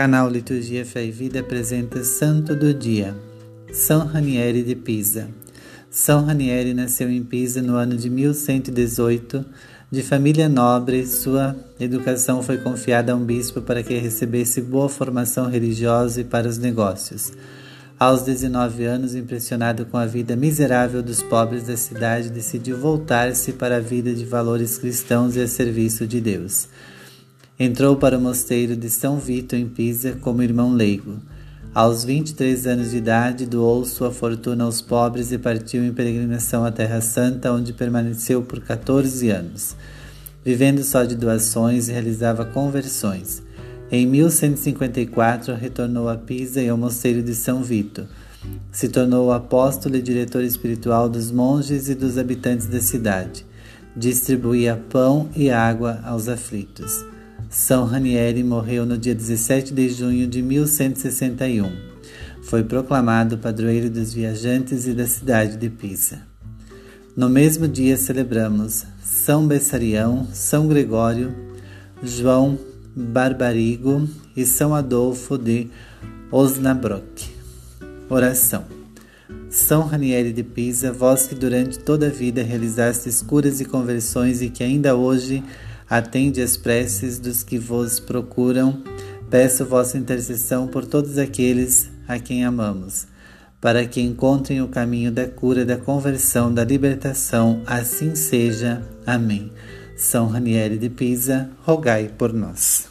Canal Liturgia Fé e Vida apresenta Santo do Dia, São Ranieri de Pisa. São Ranieri nasceu em Pisa no ano de 1118. De família nobre, sua educação foi confiada a um bispo para que recebesse boa formação religiosa e para os negócios. Aos 19 anos, impressionado com a vida miserável dos pobres da cidade, decidiu voltar-se para a vida de valores cristãos e a serviço de Deus. Entrou para o mosteiro de São Vito em Pisa como irmão leigo. Aos 23 anos de idade, doou sua fortuna aos pobres e partiu em peregrinação à Terra Santa, onde permaneceu por 14 anos. Vivendo só de doações, realizava conversões. Em 1154, retornou a Pisa e ao mosteiro de São Vito. Se tornou apóstolo e diretor espiritual dos monges e dos habitantes da cidade. Distribuía pão e água aos aflitos. São Ranieri morreu no dia 17 de junho de 1161. Foi proclamado padroeiro dos viajantes e da cidade de Pisa. No mesmo dia celebramos São Bessarião, São Gregório, João Barbarigo e São Adolfo de Osnabrück. Oração. São Ranieri de Pisa, vós que durante toda a vida realizastes curas e conversões e que ainda hoje Atende as preces dos que vos procuram. Peço vossa intercessão por todos aqueles a quem amamos, para que encontrem o caminho da cura, da conversão, da libertação. Assim seja. Amém. São Ranieri de Pisa, rogai por nós.